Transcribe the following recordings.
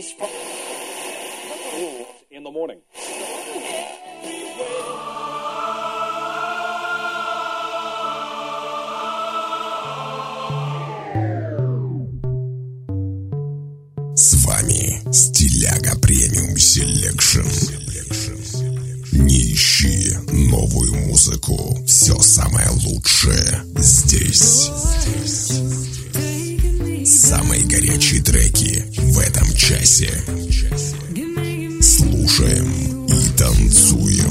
He's from in the morning. С вами Стиляга Премиум Селекшн. Не ищи новую музыку. Все самое лучшее здесь. Часе. Слушаем и танцуем.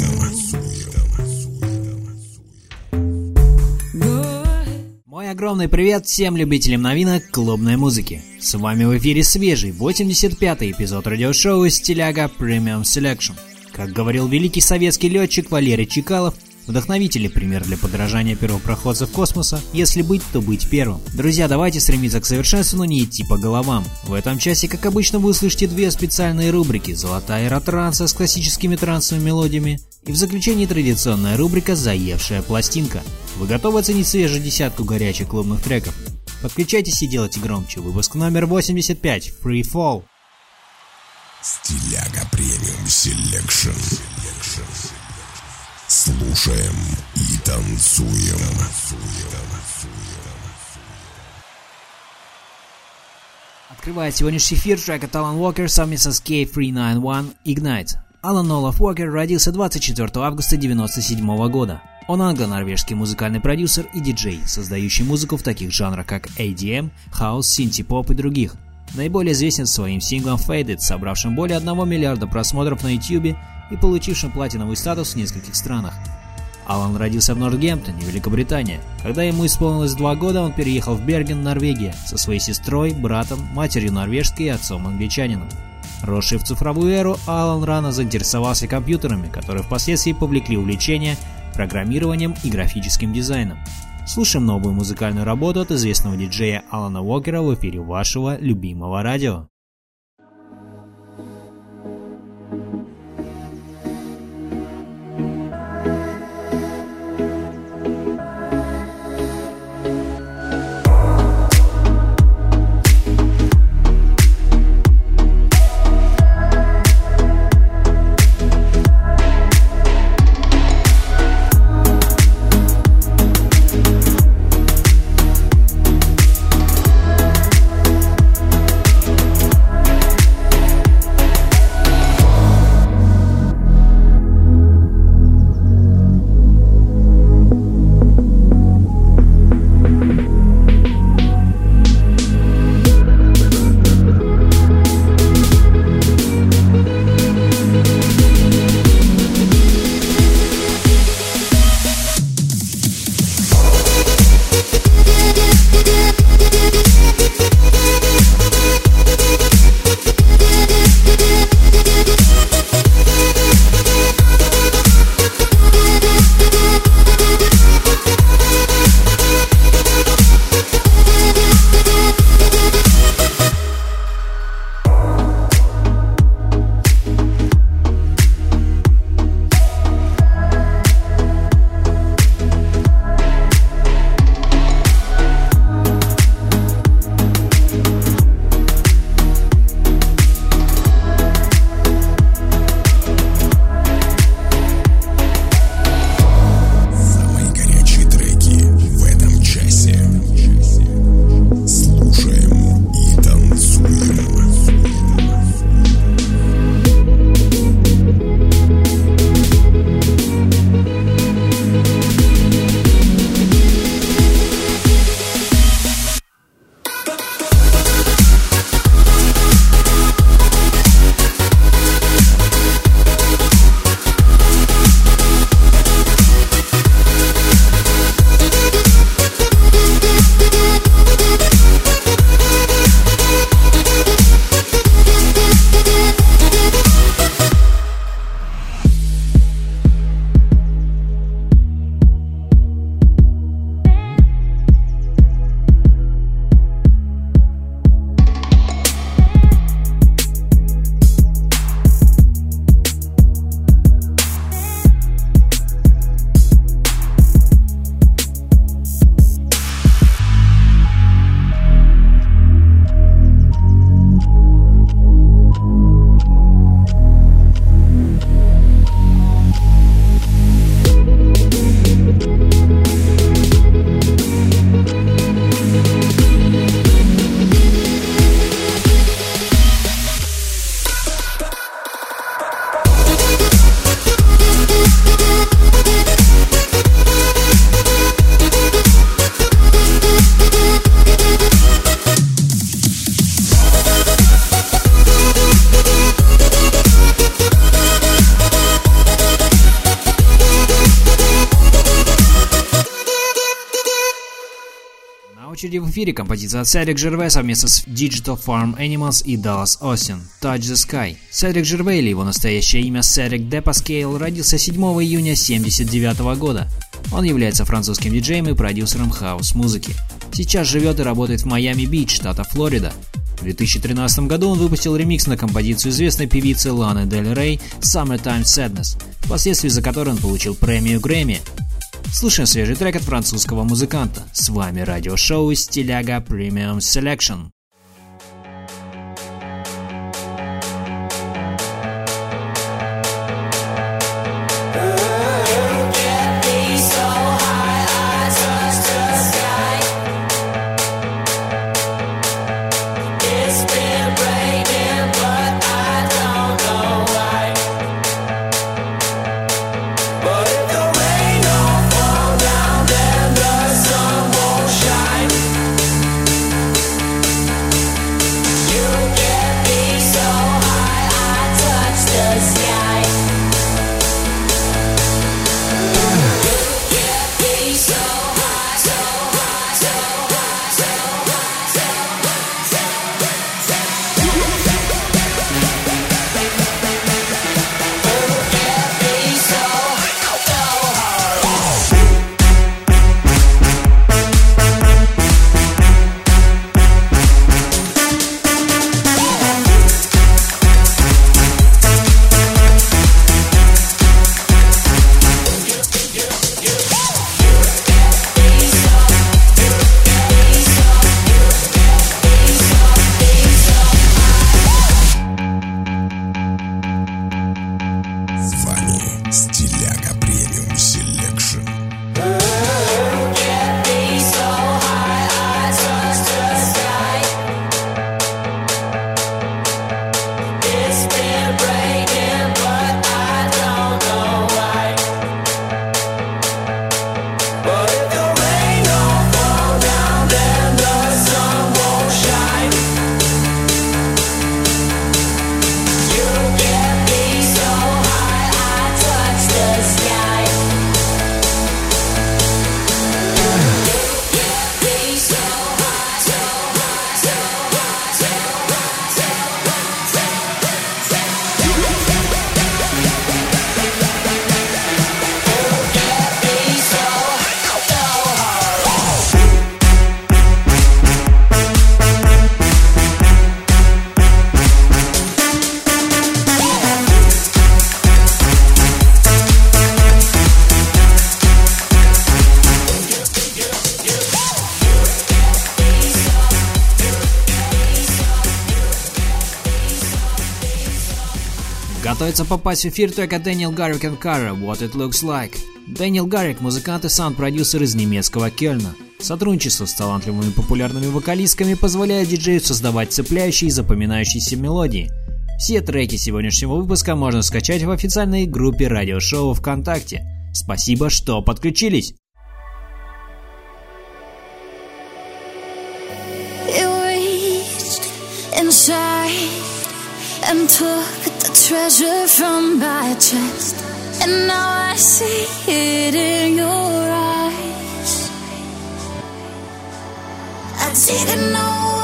Мой огромный привет всем любителям новинок клубной музыки. С вами в эфире свежий 85-й эпизод радиошоу «Стиляга Premium Selection». Как говорил великий советский летчик Валерий Чекалов, вдохновитель и пример для подражания первопроходцев космоса, если быть, то быть первым. Друзья, давайте стремиться к совершенству, но не идти по головам. В этом часе, как обычно, вы услышите две специальные рубрики «Золотая эра транса» с классическими трансовыми мелодиями и в заключении традиционная рубрика «Заевшая пластинка». Вы готовы оценить свежую десятку горячих клубных треков? Подключайтесь и делайте громче. Выпуск номер 85. Free Fall. Стиляга Premium Selection. Слушаем и танцуем. Открывает сегодняшний эфир трек от Alan Walker совместно с K391 Ignite. Алан Олаф Уокер родился 24 августа 1997 года. Он англо-норвежский музыкальный продюсер и диджей, создающий музыку в таких жанрах, как ADM, House, Синти-поп и других. Наиболее известен своим синглом Faded, собравшим более 1 миллиарда просмотров на YouTube и получившим платиновый статус в нескольких странах. Алан родился в Нортгемптоне, Великобритания. Когда ему исполнилось два года, он переехал в Берген, Норвегия, со своей сестрой, братом, матерью норвежской и отцом англичанином. Росший в цифровую эру, Алан рано заинтересовался компьютерами, которые впоследствии повлекли увлечение программированием и графическим дизайном. Слушаем новую музыкальную работу от известного диджея Алана Уокера в эфире вашего любимого радио. В эфире композиция от Седрик Жерве совместно с Digital Farm Animals и Dallas Austin «Touch the Sky». Седрик Жерве или его настоящее имя Седрик Депаскейл родился 7 июня 1979 года. Он является французским диджеем и продюсером хаус-музыки. Сейчас живет и работает в Майами-Бич, штата Флорида. В 2013 году он выпустил ремикс на композицию известной певицы Ланы Дель Рей «Summertime Sadness», впоследствии за который он получил премию Грэмми. Слушаем свежий трек от французского музыканта. С вами радиошоу «Стиляга Premium Selection». Готовится попасть в эфир трека Дэниел Гаррик и Карра «What It Looks Like». Дэниел Гаррик – музыкант и саунд-продюсер из немецкого Кельна. Сотрудничество с талантливыми популярными вокалистками позволяет диджею создавать цепляющие и запоминающиеся мелодии. Все треки сегодняшнего выпуска можно скачать в официальной группе радиошоу ВКонтакте. Спасибо, что подключились! and took treasure from my chest. And now I see it in your eyes. I didn't know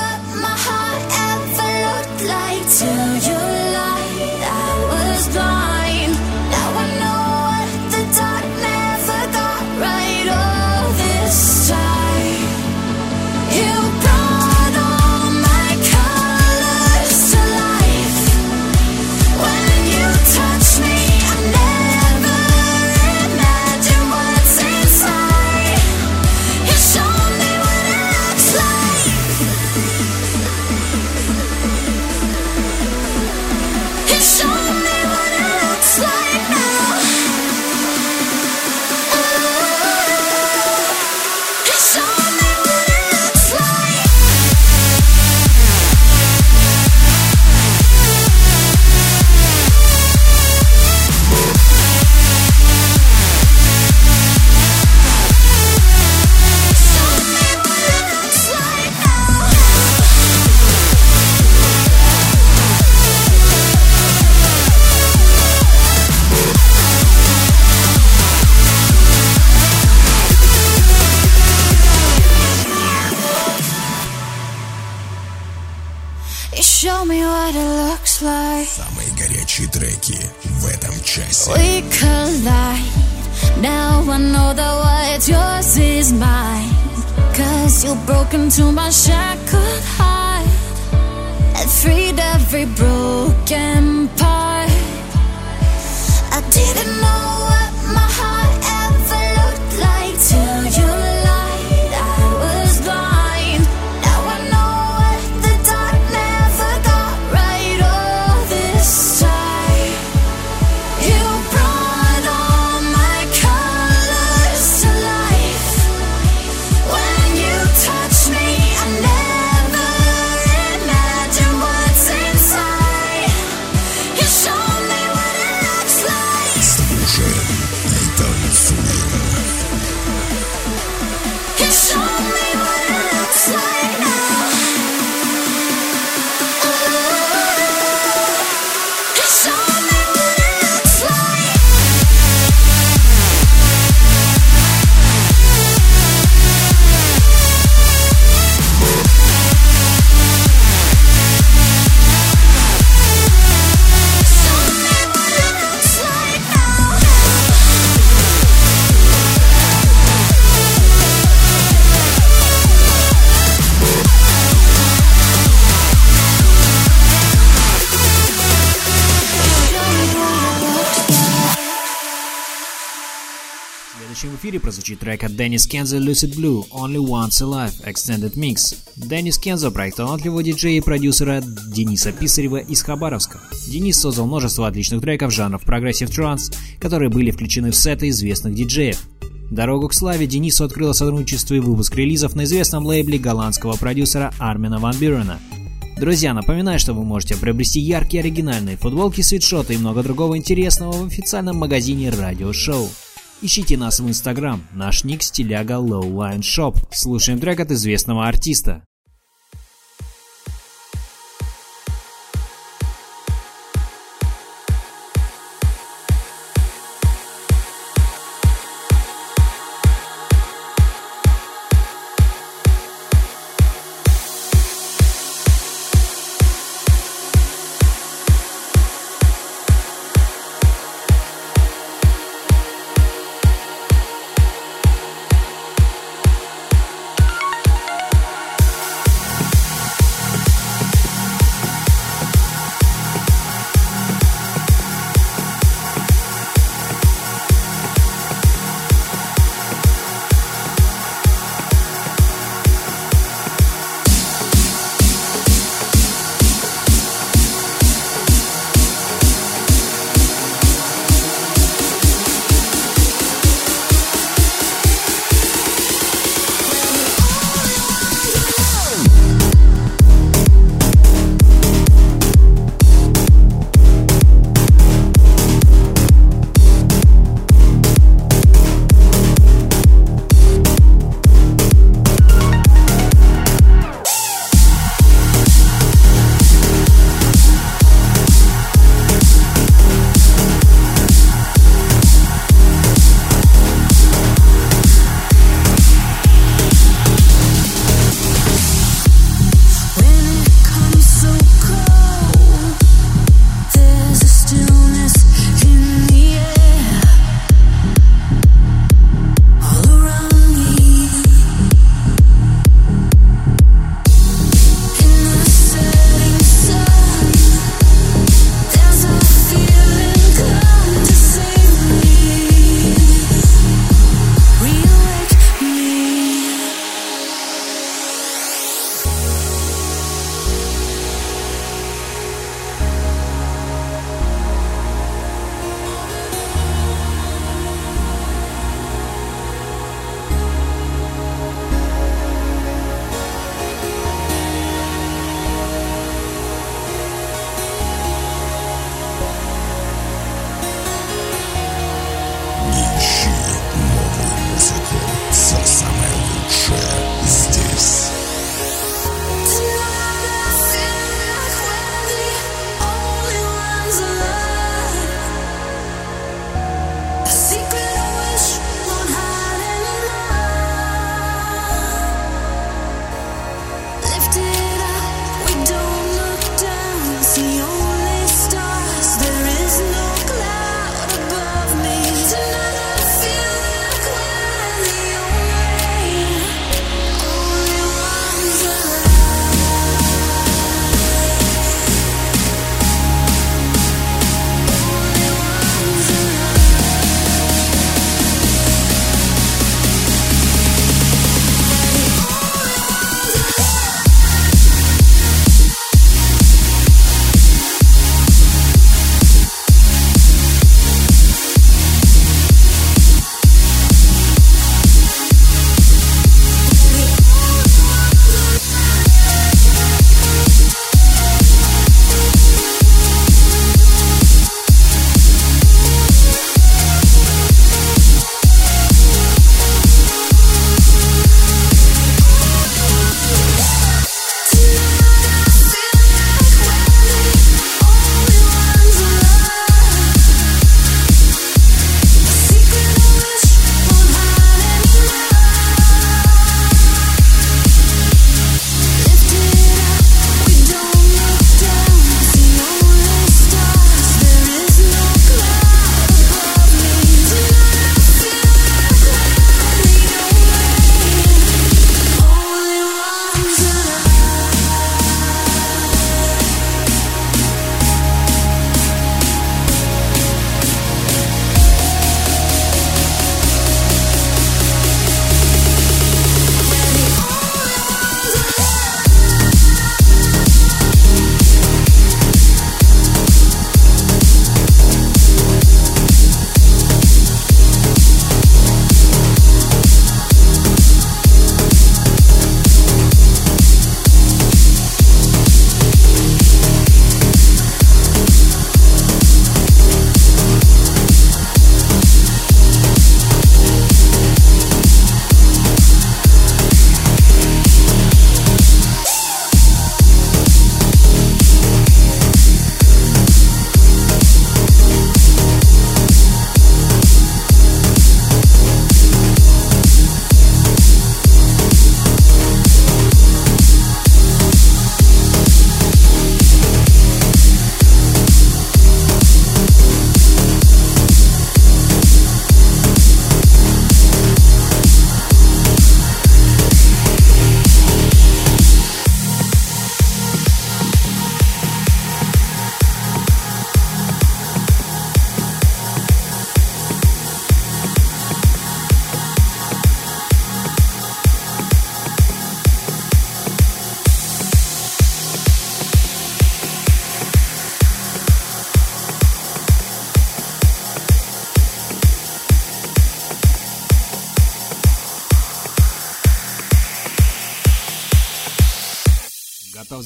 Самые горячие треки в этом часе. We collide. Now I know that what's yours is mine. Cause you broke into my shackled heart and freed every broken part. I didn't know следующем эфире прозвучит трек от Деннис Кензо Lucid Blue Only Once Alive Extended Mix. Деннис Кензо – проект талантливого диджея и продюсера Дениса Писарева из Хабаровска. Денис создал множество отличных треков жанров прогрессив транс, которые были включены в сеты известных диджеев. Дорогу к славе Денису открыло сотрудничество и выпуск релизов на известном лейбле голландского продюсера Армина Ван Бюрена. Друзья, напоминаю, что вы можете приобрести яркие оригинальные футболки, свитшоты и много другого интересного в официальном магазине Радио Шоу. Ищите нас в Инстаграм, наш ник стиляга Lowline Shop. Слушаем трек от известного артиста.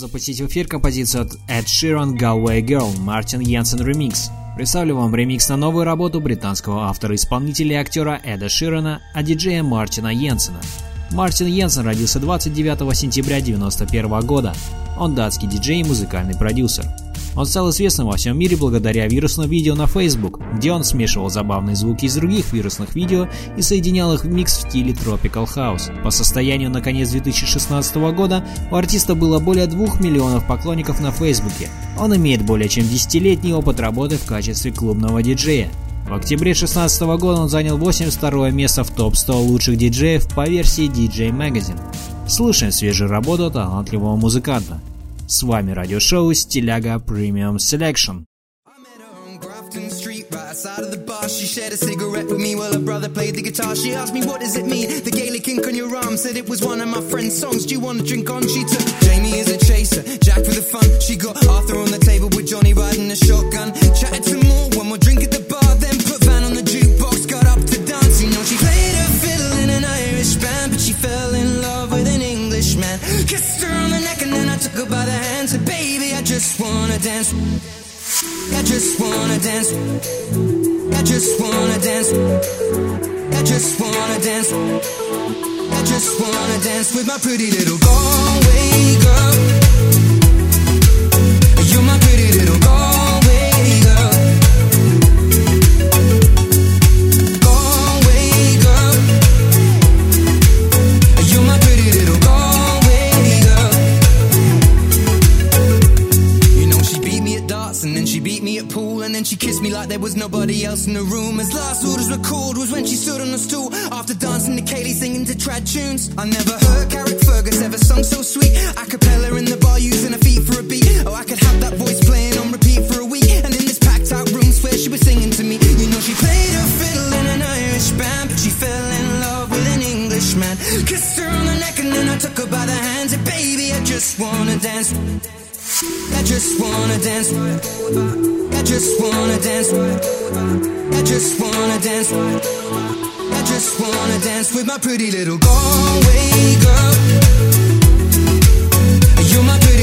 Запустить в эфир композицию от Ed Sheeran Galway Girl Мартин Янсен ремикс. Представлю вам ремикс на новую работу британского автора-исполнителя и актера Эда Ширана, а диджея Мартина Йенсена. Мартин Йенсен родился 29 сентября 1991 года. Он датский диджей и музыкальный продюсер. Он стал известным во всем мире благодаря вирусному видео на Facebook, где он смешивал забавные звуки из других вирусных видео и соединял их в микс в стиле Tropical House. По состоянию на конец 2016 года у артиста было более 2 миллионов поклонников на Фейсбуке. Он имеет более чем десятилетний опыт работы в качестве клубного диджея. В октябре 2016 года он занял 82 место в топ-100 лучших диджеев по версии DJ Magazine. Слушаем свежую работу талантливого музыканта. С вами радиошоу Стиляга Premium Selection. Side of the bar, she shared a cigarette with me while her brother played the guitar. She asked me, What does it mean? The Gaelic ink on your arm said it was one of my friend's songs. Do you want to drink on? She took Jamie as a chaser, Jack for the fun. She got Arthur on the table with Johnny riding a shotgun. Chatted some more, one more drink at the just wanna dance. I just wanna dance. I just wanna dance. I just wanna dance. I just wanna dance with my pretty little Galway girl. She kissed me like there was nobody else in the room. As last orders were called was when she stood on the stool after dancing to Kaylee singing to trad tunes. I never heard Carrick Fergus ever sung so sweet. A cappella in the bar using her feet for a beat. Oh, I could have that voice playing on repeat for a week. And in this packed out room, swear she was singing took her by the hands. And baby, I just wanna dance. I just wanna dance. I just wanna dance. I just wanna dance. I just wanna dance with my pretty little Galway girl. You're my pretty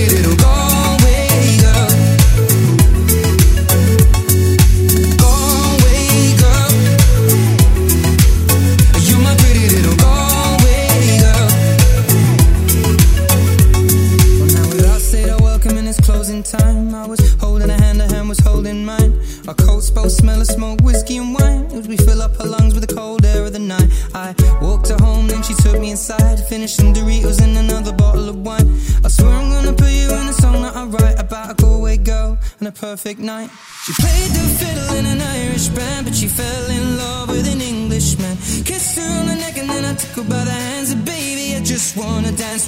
perfect night. She played the fiddle in an Irish band, but she fell in love with an Englishman. Kissed her on the neck and then I took her by the hands. And baby, I just wanna dance.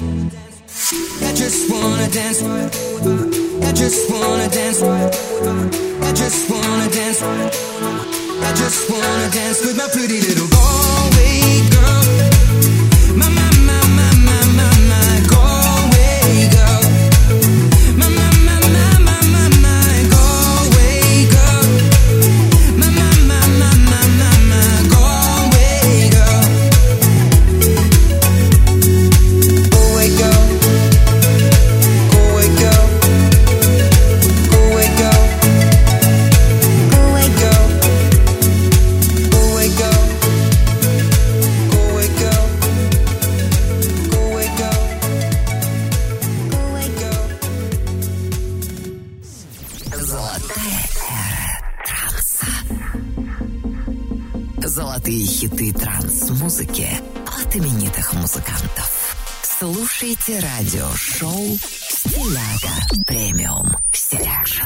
I just wanna dance. right. I just wanna dance. I just wanna dance. I just wanna dance with my pretty little Galway Золотые хиты транс-музыки от именитых музыкантов. Слушайте радиошоу «Стиляга Premium Selection».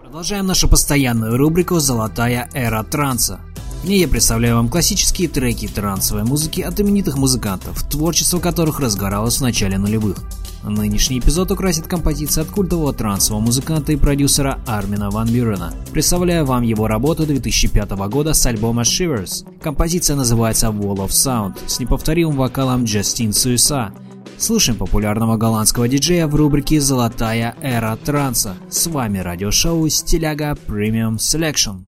Продолжаем нашу постоянную рубрику «Золотая эра транса». В ней я представляю вам классические треки трансовой музыки от именитых музыкантов, творчество которых разгоралось в начале нулевых. Нынешний эпизод украсит композиция от культового трансового музыканта и продюсера Армина Ван Бюрена. Представляю вам его работу 2005 года с альбома Shivers. Композиция называется Wall of Sound с неповторимым вокалом Джастин Суиса. Слушаем популярного голландского диджея в рубрике «Золотая эра транса». С вами радиошоу «Стиляга Premium Selection».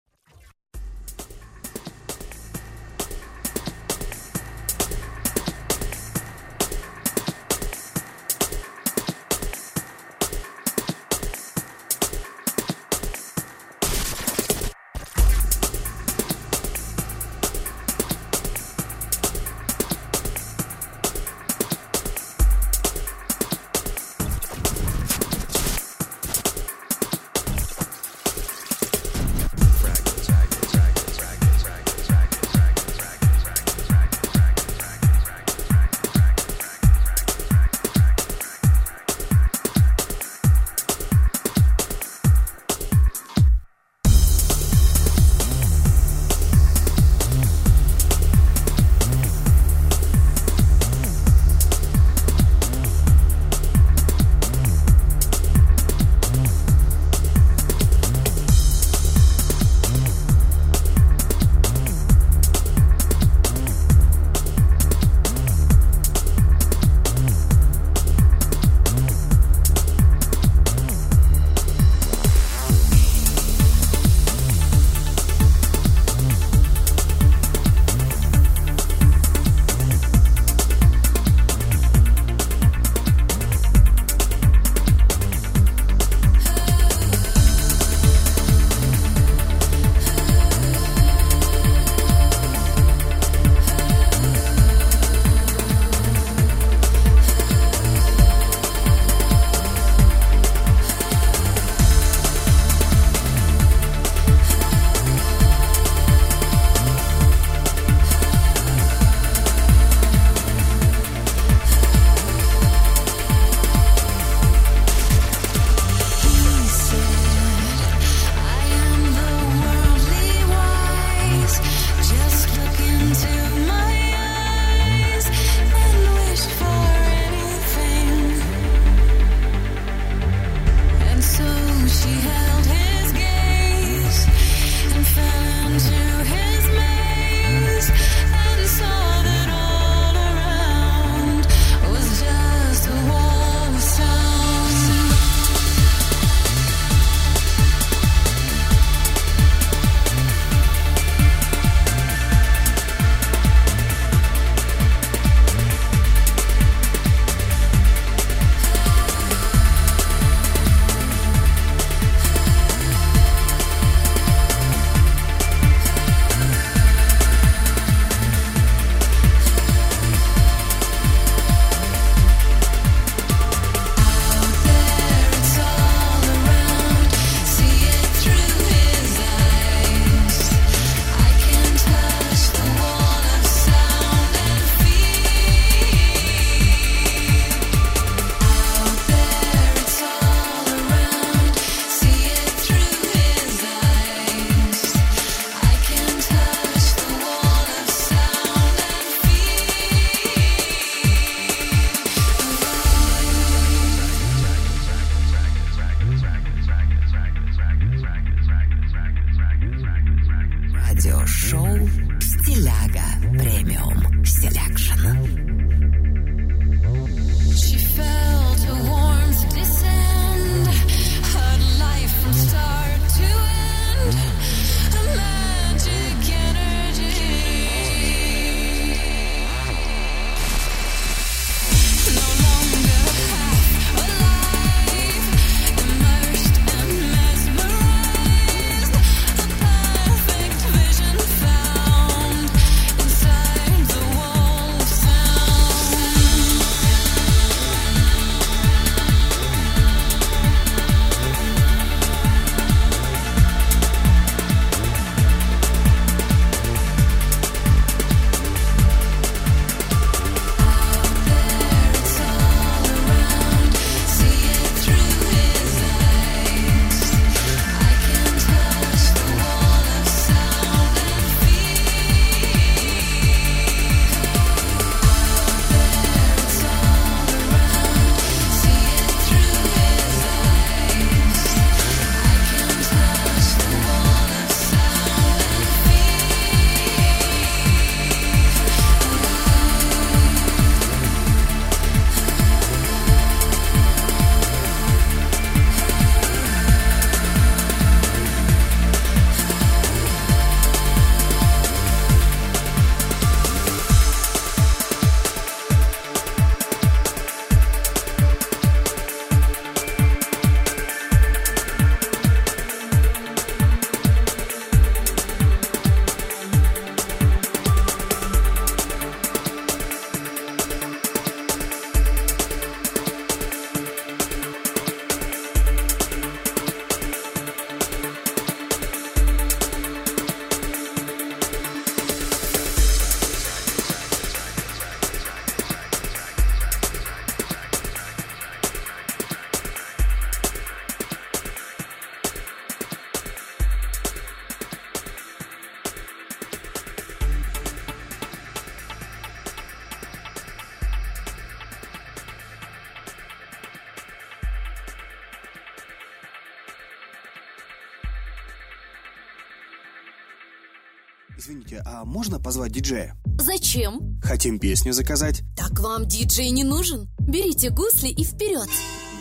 Можно позвать диджея? Зачем? Хотим песню заказать. Так вам диджей не нужен. Берите гусли и вперед.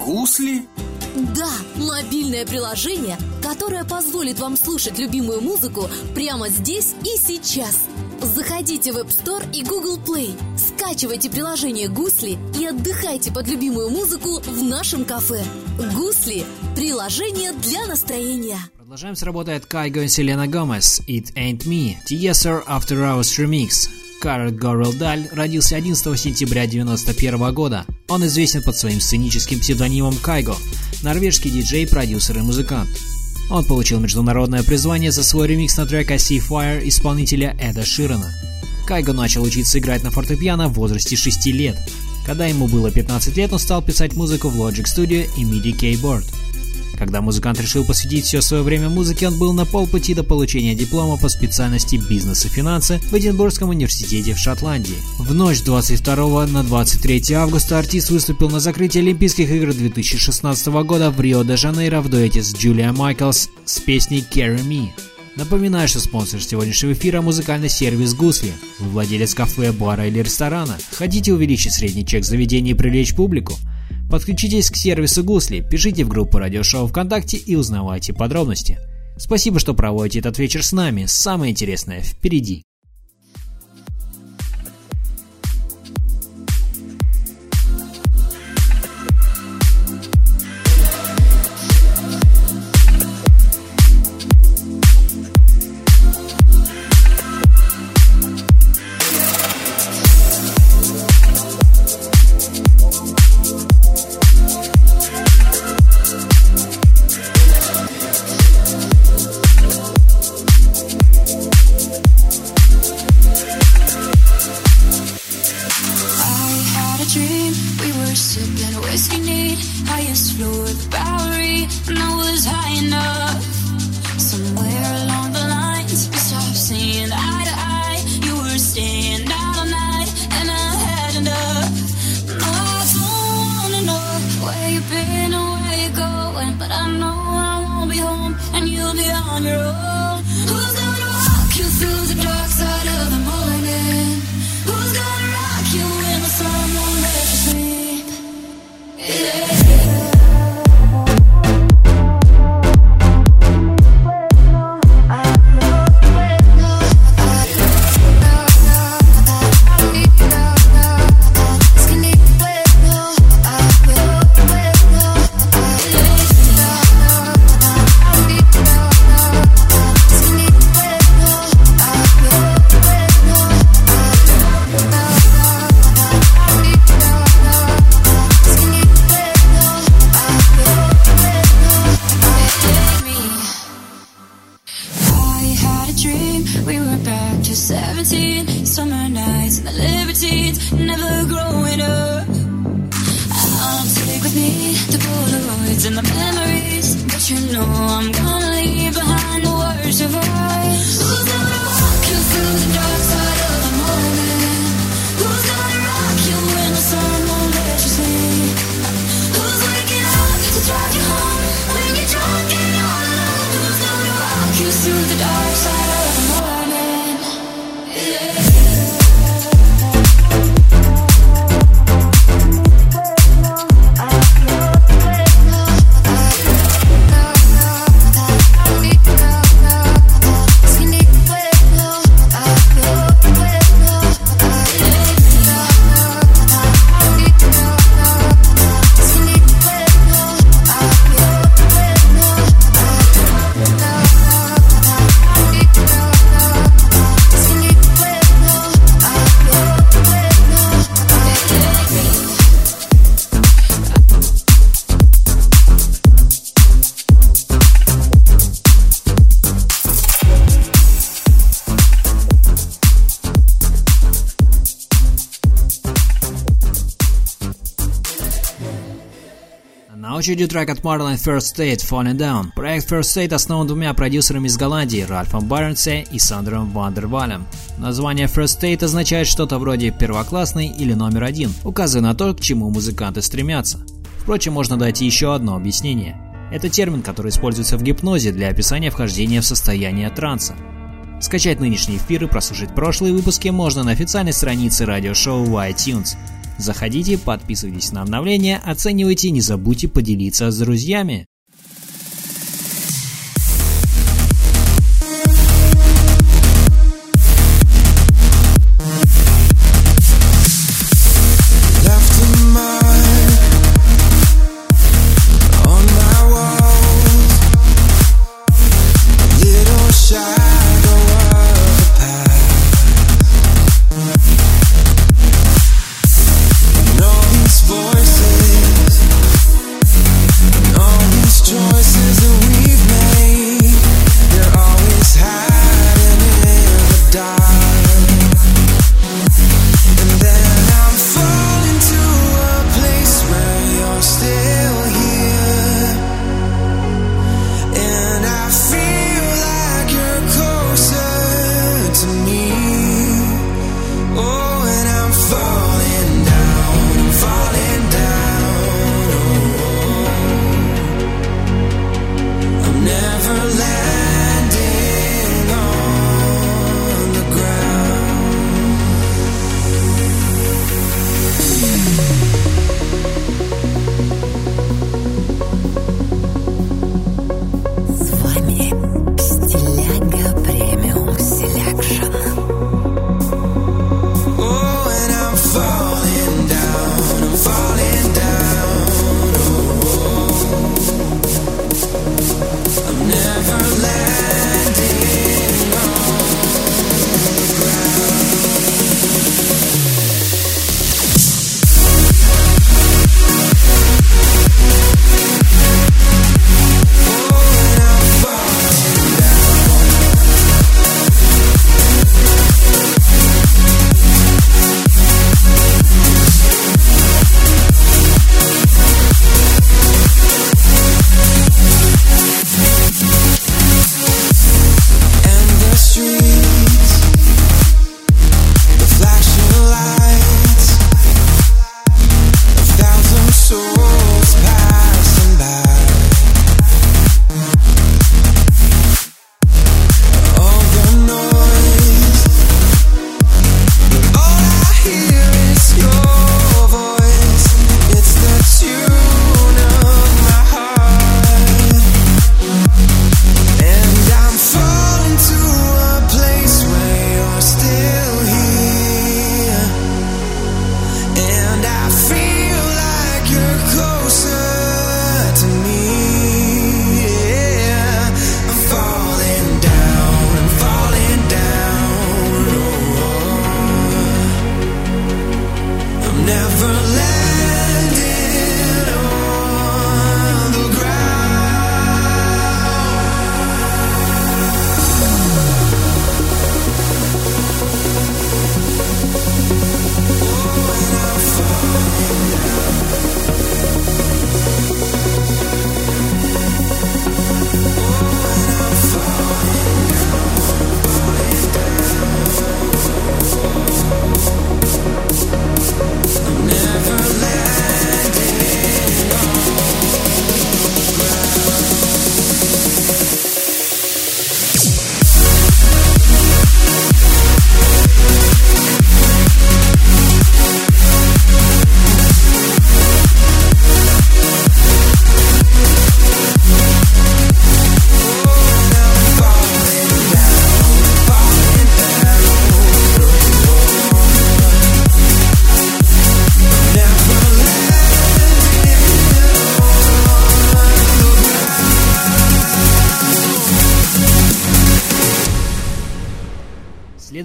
Гусли? Да, мобильное приложение, которое позволит вам слушать любимую музыку прямо здесь и сейчас. Заходите в App Store и Google Play, скачивайте приложение «Гусли» и отдыхайте под любимую музыку в нашем кафе. «Гусли» – приложение для настроения. Продолжаем с работой от Кайго и Селена Гомес «It Ain't Me» Tieser After Hours Remix Карл Горел Даль родился 11 сентября 1991 года. Он известен под своим сценическим псевдонимом Кайго, норвежский диджей, продюсер и музыкант. Он получил международное призвание за свой ремикс на трек «I See Fire» исполнителя Эда Ширана. Кайго начал учиться играть на фортепиано в возрасте 6 лет. Когда ему было 15 лет, он стал писать музыку в Logic Studio и MIDI Keyboard. Когда музыкант решил посвятить все свое время музыке, он был на полпути до получения диплома по специальности бизнес и финансы в Эдинбургском университете в Шотландии. В ночь 22 на 23 августа артист выступил на закрытии Олимпийских игр 2016 года в Рио-де-Жанейро в дуэте с Джулия Майклс с песней «Carry Me». Напоминаю, что спонсор сегодняшнего эфира – музыкальный сервис «Гусли». Вы владелец кафе, бара или ресторана. Хотите увеличить средний чек заведения и привлечь публику? Подключитесь к сервису Гусли, пишите в группу радиошоу ВКонтакте и узнавайте подробности. Спасибо, что проводите этот вечер с нами. Самое интересное впереди. dark side of очереди трек от Marlon First State Falling Down. Проект First State основан двумя продюсерами из Голландии, Ральфом Барнсе и Сандром Вандервалем. Название First State означает что-то вроде «первоклассный» или «номер один», указывая на то, к чему музыканты стремятся. Впрочем, можно дать еще одно объяснение. Это термин, который используется в гипнозе для описания вхождения в состояние транса. Скачать нынешний эфир и прослушать прошлые выпуски можно на официальной странице радиошоу iTunes. Заходите, подписывайтесь на обновления, оценивайте не забудьте поделиться с друзьями.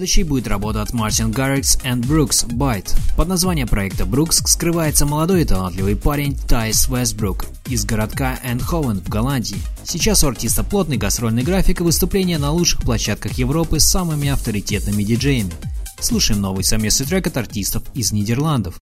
Следующей будет работа от Мартин Гаррикс and Brooks Bite. Под названием проекта Brooks скрывается молодой и талантливый парень Тайс Вестбрук из городка Эндховен в Голландии. Сейчас у артиста плотный гастрольный график и выступления на лучших площадках Европы с самыми авторитетными диджеями. Слушаем новый совместный трек от артистов из Нидерландов.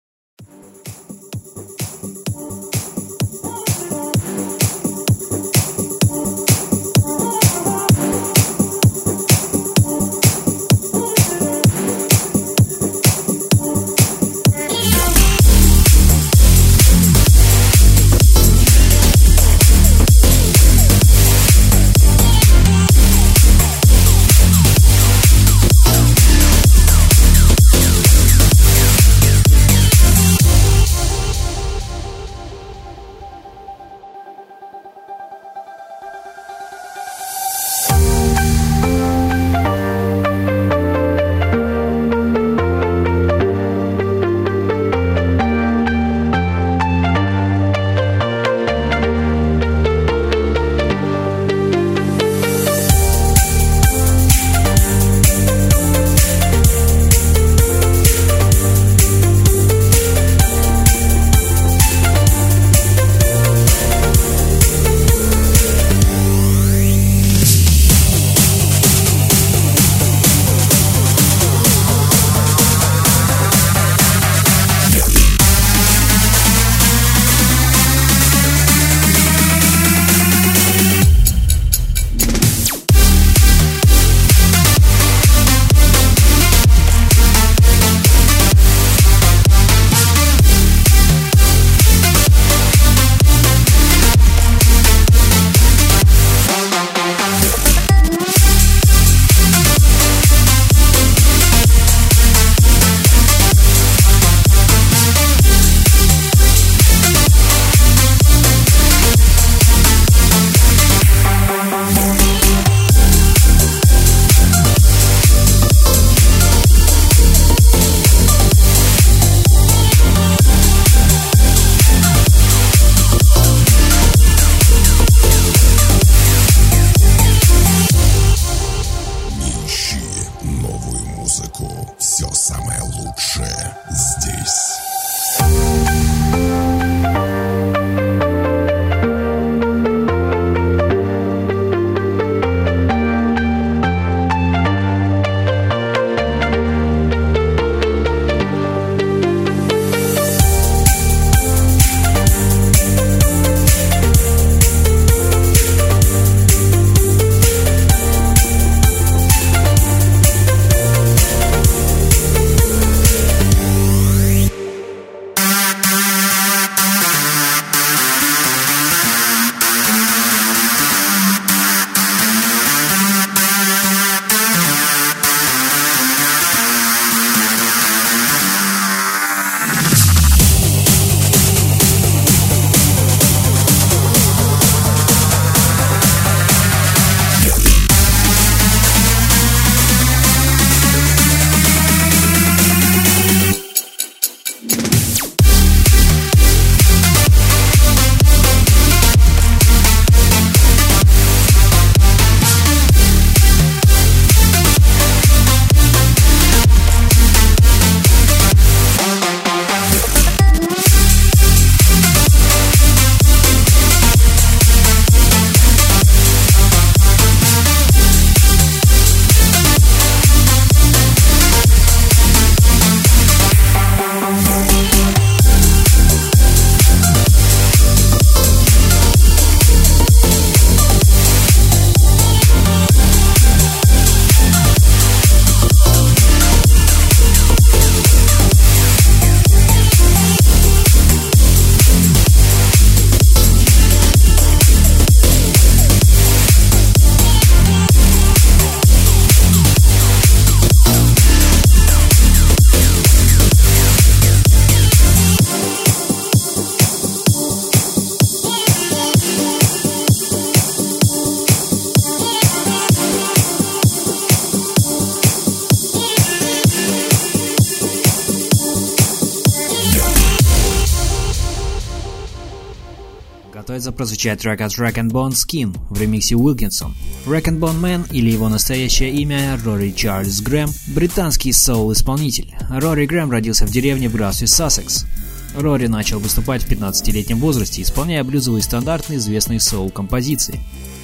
Прозвучать трек от Rack and Bone Skin в ремиксе Wilkinson. Rack and Bone Man или его настоящее имя Рори Чарльз Грэм – британский соул-исполнитель. Рори Грэм родился в деревне в графстве Сассекс. Рори начал выступать в 15-летнем возрасте, исполняя блюзовые стандарты известной соул-композиции.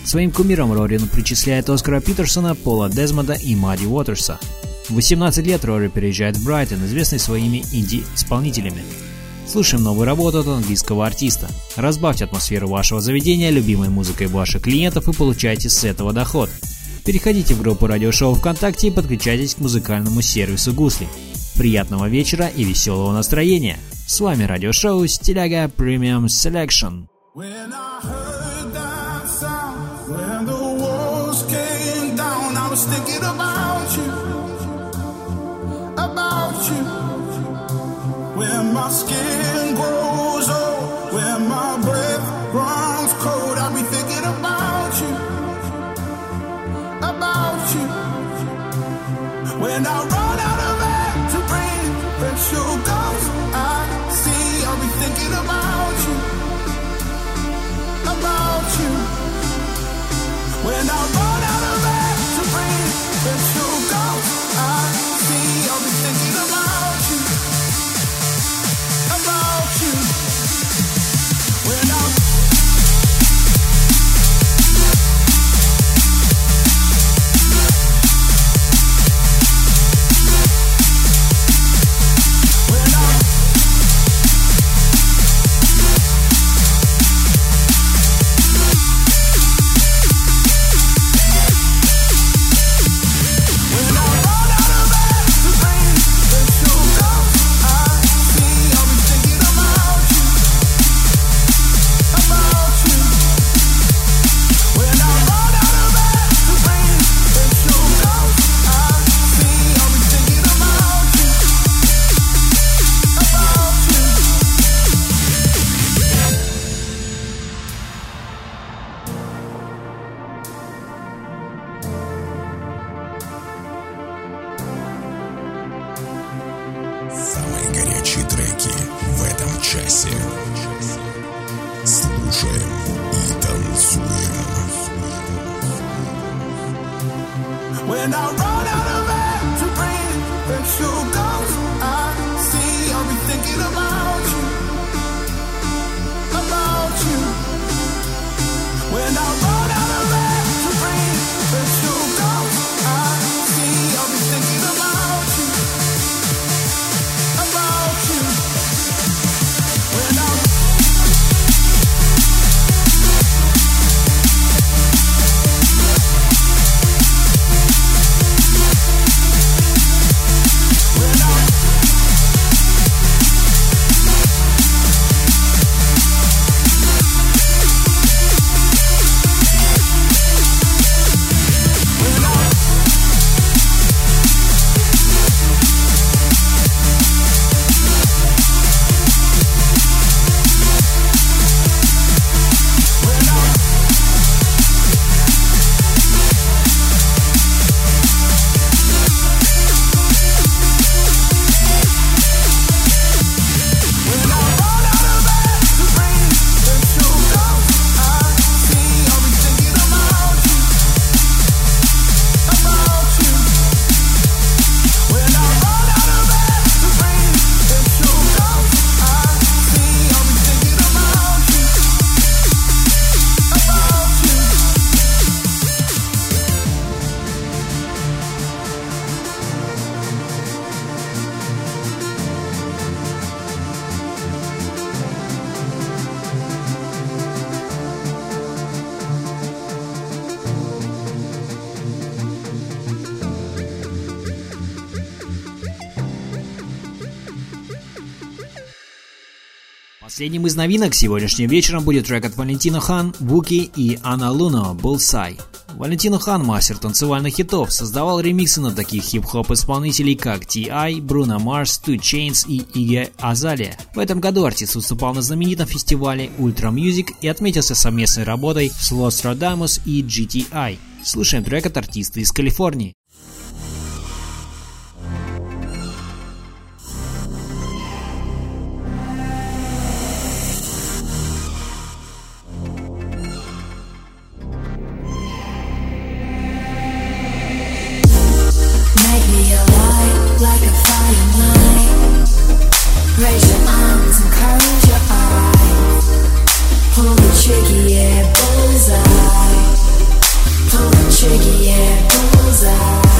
Своим кумиром Рори причисляет Оскара Питерсона, Пола Дезмонда и Мадди Уотерса. В 18 лет Рори переезжает в Брайтон, известный своими инди-исполнителями. Слушаем новую работу от английского артиста. Разбавьте атмосферу вашего заведения любимой музыкой ваших клиентов и получайте с этого доход. Переходите в группу радиошоу ВКонтакте и подключайтесь к музыкальному сервису Гусли. Приятного вечера и веселого настроения! С вами радиошоу Стиляга I was thinking about you, about you. When my skin grows old, when my breath runs cold, I'll be thinking about you, about you. When I Последним из новинок сегодняшним вечером будет трек от Валентина Хан, Буки и Анна Луно «Bullseye». Валентина Хан, мастер танцевальных хитов, создавал ремиксы на таких хип-хоп исполнителей, как T.I., Бруно Марс, Two Chains и Иге Азалия. В этом году артист выступал на знаменитом фестивале Ultra Music и отметился совместной работой с Los Radamus и GTI. Слушаем трек от артиста из Калифорнии. tricky, yeah, bullseye.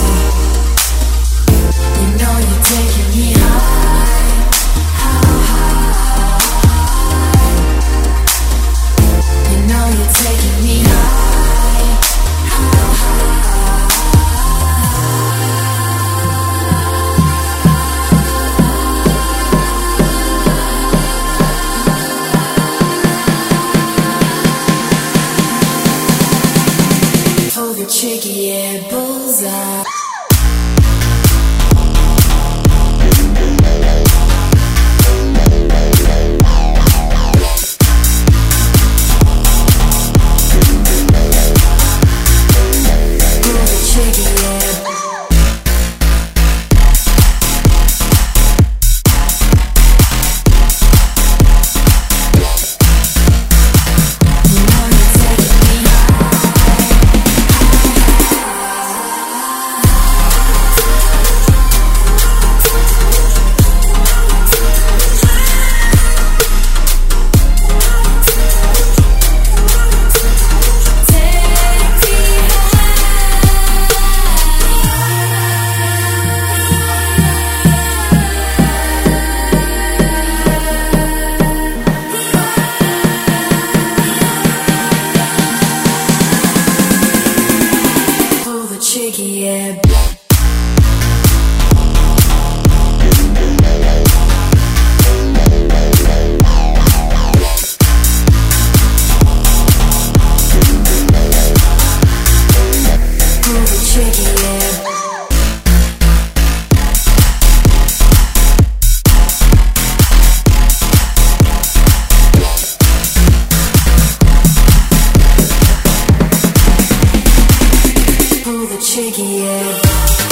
to the cheeky, yeah.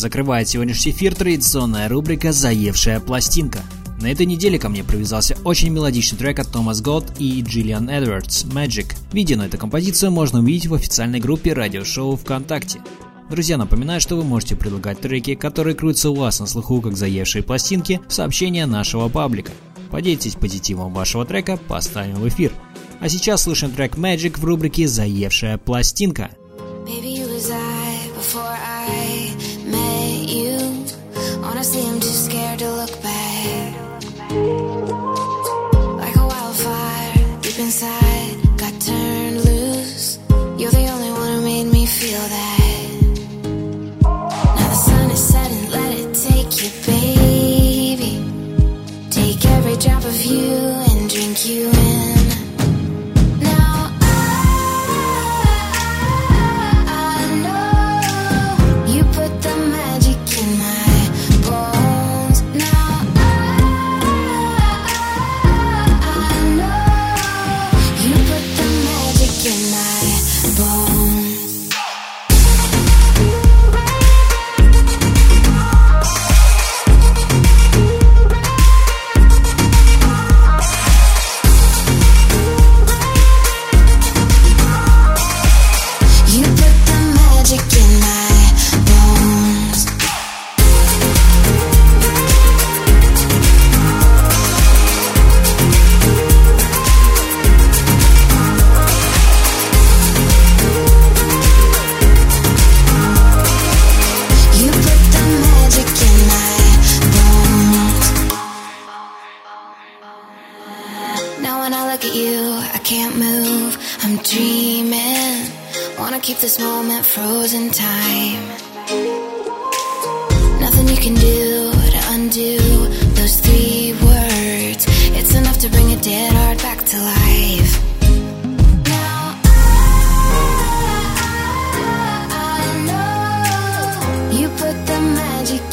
Закрывает сегодняшний эфир традиционная рубрика «Заевшая пластинка». На этой неделе ко мне привязался очень мелодичный трек от Томас Голд и Джиллиан Эдвардс «Magic». Видео на эту композицию можно увидеть в официальной группе радиошоу ВКонтакте. Друзья, напоминаю, что вы можете предлагать треки, которые крутятся у вас на слуху как заевшие пластинки, в сообщения нашего паблика. Поделитесь позитивом вашего трека, поставим в эфир. А сейчас слушаем трек Magic в рубрике «Заевшая пластинка». Baby, Honestly, I'm too scared to look back. Like a wildfire deep inside, got turned loose. You're the only one who made me feel that. Now the sun is setting, let it take you, baby. Take every drop of you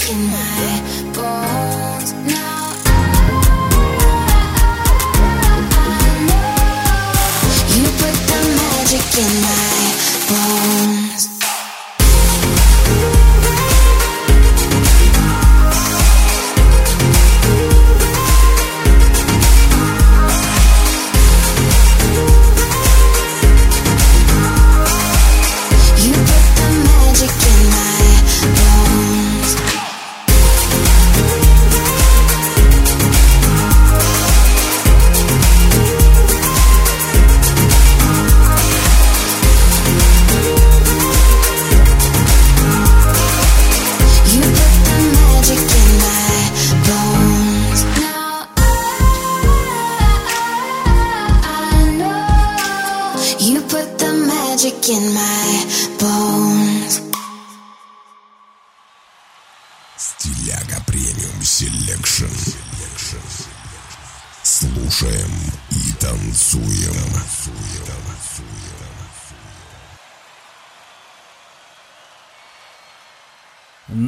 in